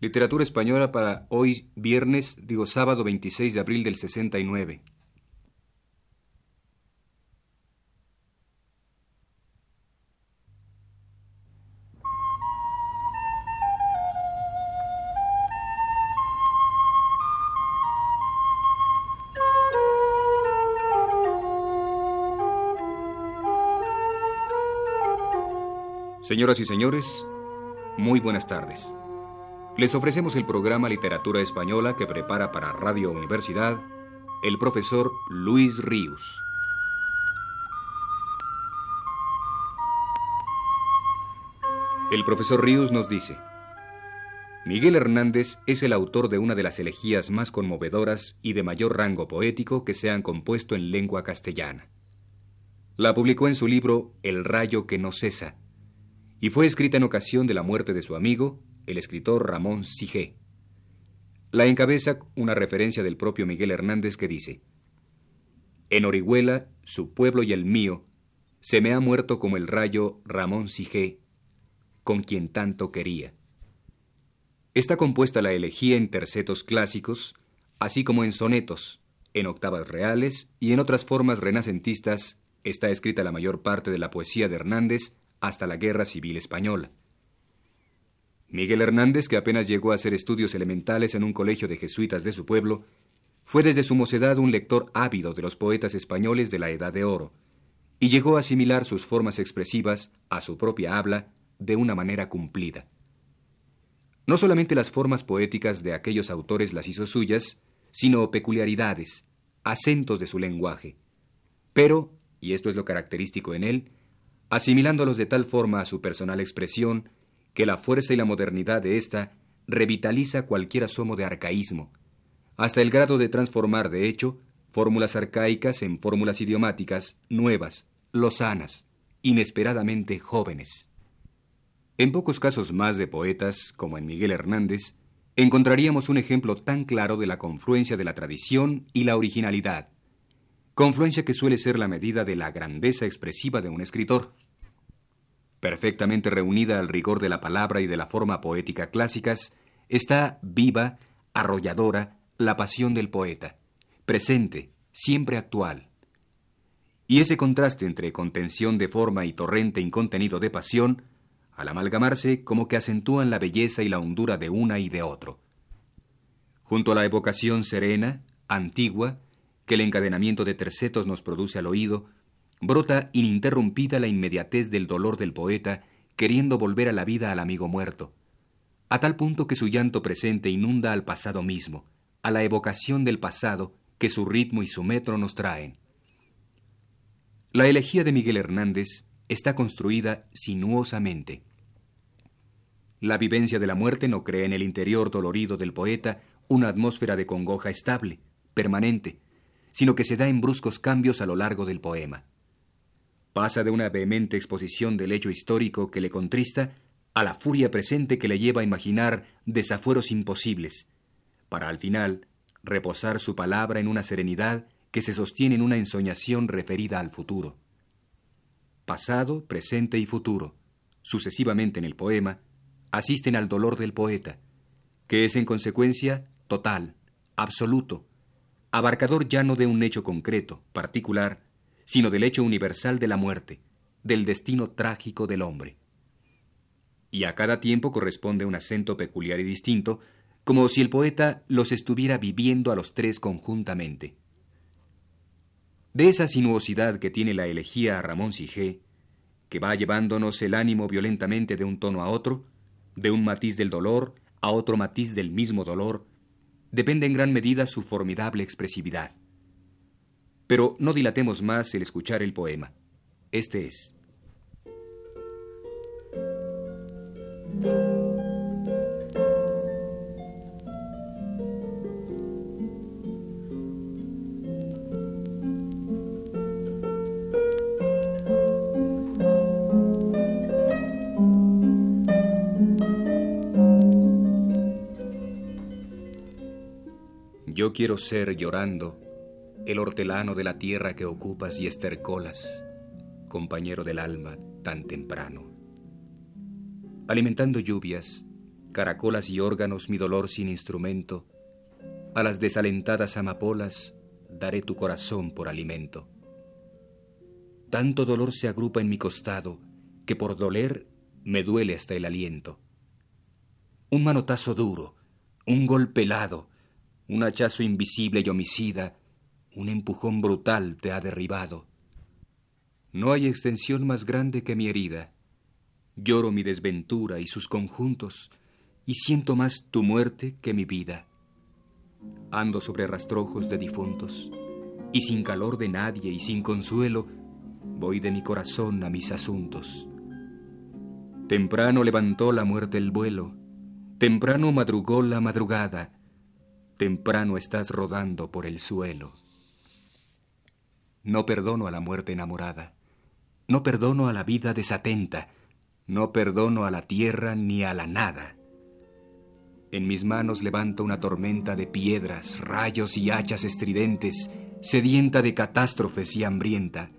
Literatura española para hoy viernes, digo sábado 26 de abril del 69. Señoras y señores, muy buenas tardes. Les ofrecemos el programa Literatura Española que prepara para Radio Universidad el profesor Luis Ríos. El profesor Ríos nos dice, Miguel Hernández es el autor de una de las elegías más conmovedoras y de mayor rango poético que se han compuesto en lengua castellana. La publicó en su libro El rayo que no cesa, y fue escrita en ocasión de la muerte de su amigo, el escritor Ramón Sigé. La encabeza una referencia del propio Miguel Hernández que dice, En Orihuela, su pueblo y el mío, se me ha muerto como el rayo Ramón Sigé, con quien tanto quería. Está compuesta la elegía en tercetos clásicos, así como en sonetos, en octavas reales y en otras formas renacentistas está escrita la mayor parte de la poesía de Hernández hasta la Guerra Civil Española. Miguel Hernández, que apenas llegó a hacer estudios elementales en un colegio de jesuitas de su pueblo, fue desde su mocedad un lector ávido de los poetas españoles de la Edad de Oro, y llegó a asimilar sus formas expresivas a su propia habla de una manera cumplida. No solamente las formas poéticas de aquellos autores las hizo suyas, sino peculiaridades, acentos de su lenguaje. Pero, y esto es lo característico en él, asimilándolos de tal forma a su personal expresión que la fuerza y la modernidad de ésta revitaliza cualquier asomo de arcaísmo, hasta el grado de transformar, de hecho, fórmulas arcaicas en fórmulas idiomáticas nuevas, lozanas, inesperadamente jóvenes. En pocos casos más de poetas, como en Miguel Hernández, encontraríamos un ejemplo tan claro de la confluencia de la tradición y la originalidad, confluencia que suele ser la medida de la grandeza expresiva de un escritor. Perfectamente reunida al rigor de la palabra y de la forma poética clásicas, está viva, arrolladora, la pasión del poeta, presente, siempre actual. Y ese contraste entre contención de forma y torrente incontenido de pasión, al amalgamarse como que acentúan la belleza y la hondura de una y de otro. Junto a la evocación serena, antigua, que el encadenamiento de tercetos nos produce al oído, brota ininterrumpida la inmediatez del dolor del poeta queriendo volver a la vida al amigo muerto, a tal punto que su llanto presente inunda al pasado mismo, a la evocación del pasado que su ritmo y su metro nos traen. La elegía de Miguel Hernández está construida sinuosamente. La vivencia de la muerte no crea en el interior dolorido del poeta una atmósfera de congoja estable, permanente, sino que se da en bruscos cambios a lo largo del poema. Pasa de una vehemente exposición del hecho histórico que le contrista a la furia presente que le lleva a imaginar desafueros imposibles, para al final reposar su palabra en una serenidad que se sostiene en una ensoñación referida al futuro. Pasado, presente y futuro, sucesivamente en el poema, asisten al dolor del poeta, que es en consecuencia total, absoluto, abarcador ya no de un hecho concreto, particular, sino del hecho universal de la muerte, del destino trágico del hombre. Y a cada tiempo corresponde un acento peculiar y distinto, como si el poeta los estuviera viviendo a los tres conjuntamente. De esa sinuosidad que tiene la elegía a Ramón Sigé, que va llevándonos el ánimo violentamente de un tono a otro, de un matiz del dolor a otro matiz del mismo dolor, depende en gran medida su formidable expresividad. Pero no dilatemos más el escuchar el poema. Este es. Yo quiero ser llorando el hortelano de la tierra que ocupas y estercolas, compañero del alma tan temprano. Alimentando lluvias, caracolas y órganos mi dolor sin instrumento, a las desalentadas amapolas daré tu corazón por alimento. Tanto dolor se agrupa en mi costado que por doler me duele hasta el aliento. Un manotazo duro, un golpe helado, un hachazo invisible y homicida, un empujón brutal te ha derribado. No hay extensión más grande que mi herida. Lloro mi desventura y sus conjuntos, y siento más tu muerte que mi vida. Ando sobre rastrojos de difuntos, y sin calor de nadie y sin consuelo, voy de mi corazón a mis asuntos. Temprano levantó la muerte el vuelo, temprano madrugó la madrugada, temprano estás rodando por el suelo. No perdono a la muerte enamorada, no perdono a la vida desatenta, no perdono a la tierra ni a la nada. En mis manos levanto una tormenta de piedras, rayos y hachas estridentes, sedienta de catástrofes y hambrienta.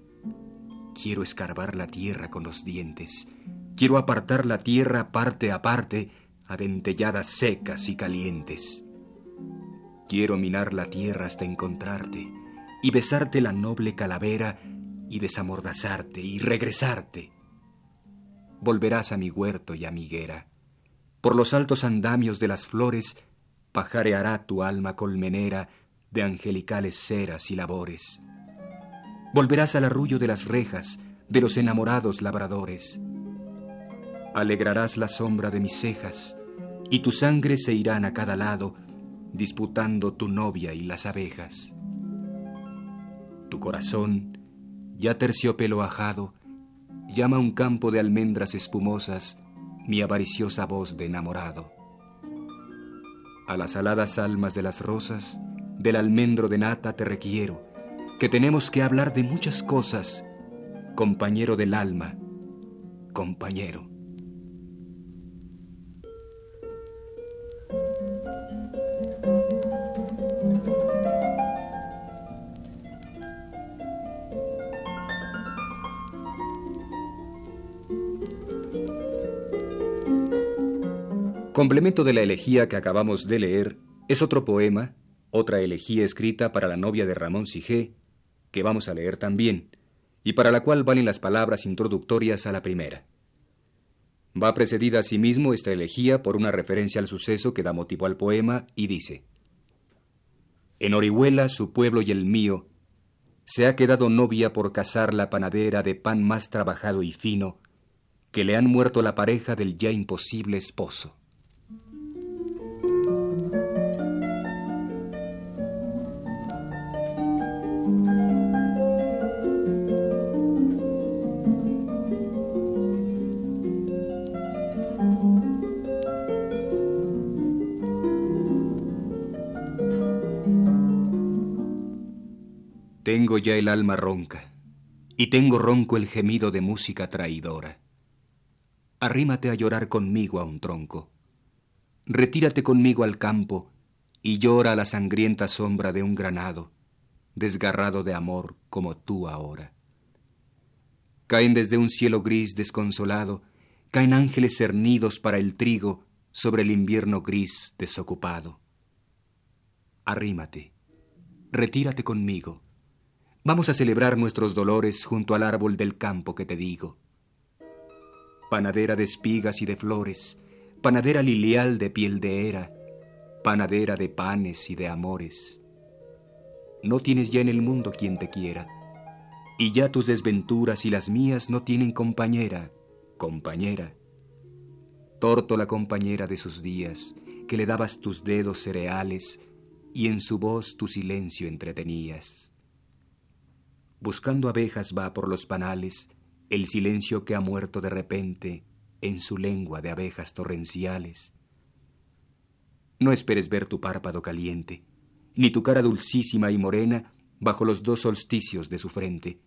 Quiero escarbar la tierra con los dientes. Quiero apartar la tierra parte a parte, a dentelladas secas y calientes. Quiero minar la tierra hasta encontrarte y besarte la noble calavera y desamordazarte y regresarte. Volverás a mi huerto y a mi higuera por los altos andamios de las flores, pajareará tu alma colmenera de angelicales ceras y labores. Volverás al arrullo de las rejas, de los enamorados labradores. Alegrarás la sombra de mis cejas, y tu sangre se irán a cada lado, disputando tu novia y las abejas. Tu corazón, ya terciopelo ajado, llama un campo de almendras espumosas, mi avariciosa voz de enamorado. A las aladas almas de las rosas, del almendro de nata te requiero, que tenemos que hablar de muchas cosas, compañero del alma, compañero. Complemento de la elegía que acabamos de leer es otro poema, otra elegía escrita para la novia de Ramón Sigé, que vamos a leer también, y para la cual valen las palabras introductorias a la primera. Va precedida asimismo esta elegía por una referencia al suceso que da motivo al poema y dice: En Orihuela, su pueblo y el mío, se ha quedado novia por casar la panadera de pan más trabajado y fino, que le han muerto la pareja del ya imposible esposo. Tengo ya el alma ronca, y tengo ronco el gemido de música traidora. Arrímate a llorar conmigo a un tronco. Retírate conmigo al campo y llora a la sangrienta sombra de un granado, desgarrado de amor como tú ahora. Caen desde un cielo gris desconsolado, caen ángeles cernidos para el trigo sobre el invierno gris desocupado. Arrímate, retírate conmigo Vamos a celebrar nuestros dolores junto al árbol del campo que te digo. Panadera de espigas y de flores, panadera lilial de piel de era, panadera de panes y de amores. No tienes ya en el mundo quien te quiera, y ya tus desventuras y las mías no tienen compañera, compañera. Torto la compañera de sus días, que le dabas tus dedos cereales y en su voz tu silencio entretenías buscando abejas va por los panales, el silencio que ha muerto de repente en su lengua de abejas torrenciales. No esperes ver tu párpado caliente, ni tu cara dulcísima y morena bajo los dos solsticios de su frente.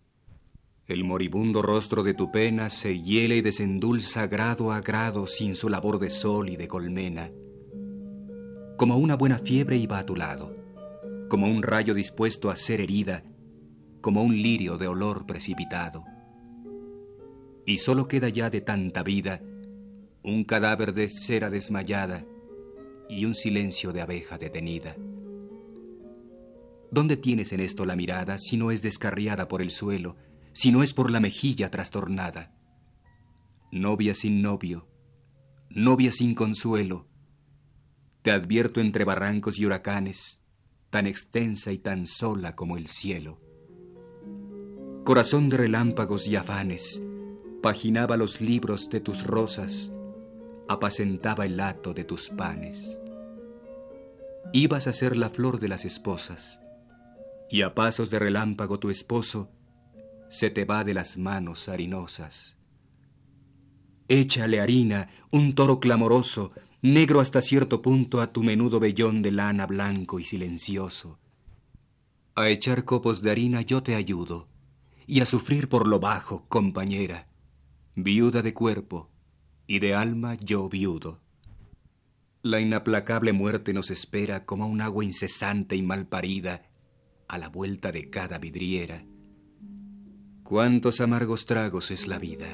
El moribundo rostro de tu pena se hiela y desendulza grado a grado sin su labor de sol y de colmena. Como una buena fiebre iba a tu lado, como un rayo dispuesto a ser herida, como un lirio de olor precipitado. Y solo queda ya de tanta vida un cadáver de cera desmayada y un silencio de abeja detenida. ¿Dónde tienes en esto la mirada si no es descarriada por el suelo, si no es por la mejilla trastornada? Novia sin novio, novia sin consuelo, te advierto entre barrancos y huracanes, tan extensa y tan sola como el cielo. Corazón de relámpagos y afanes, paginaba los libros de tus rosas, apacentaba el hato de tus panes. Ibas a ser la flor de las esposas, y a pasos de relámpago tu esposo se te va de las manos harinosas. Échale harina, un toro clamoroso, negro hasta cierto punto a tu menudo vellón de lana blanco y silencioso. A echar copos de harina yo te ayudo, y a sufrir por lo bajo, compañera, viuda de cuerpo, y de alma yo viudo. La inaplacable muerte nos espera como un agua incesante y mal parida a la vuelta de cada vidriera. Cuántos amargos tragos es la vida.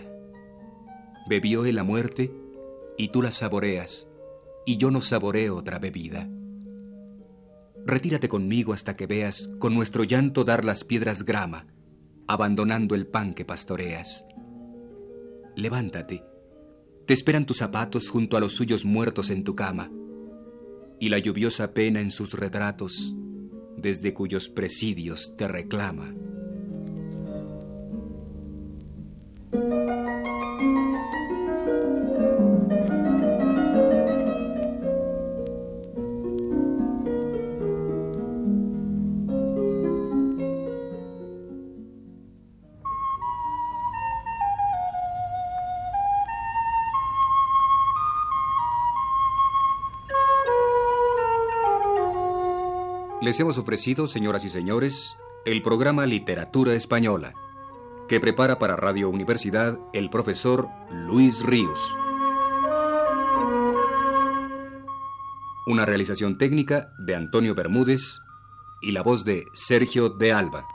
Bebió él la muerte y tú la saboreas, y yo no saboreo otra bebida. Retírate conmigo hasta que veas con nuestro llanto dar las piedras grama, abandonando el pan que pastoreas. Levántate te esperan tus zapatos junto a los suyos muertos en tu cama, y la lluviosa pena en sus retratos, desde cuyos presidios te reclama. Les hemos ofrecido, señoras y señores, el programa Literatura Española, que prepara para Radio Universidad el profesor Luis Ríos. Una realización técnica de Antonio Bermúdez y la voz de Sergio de Alba.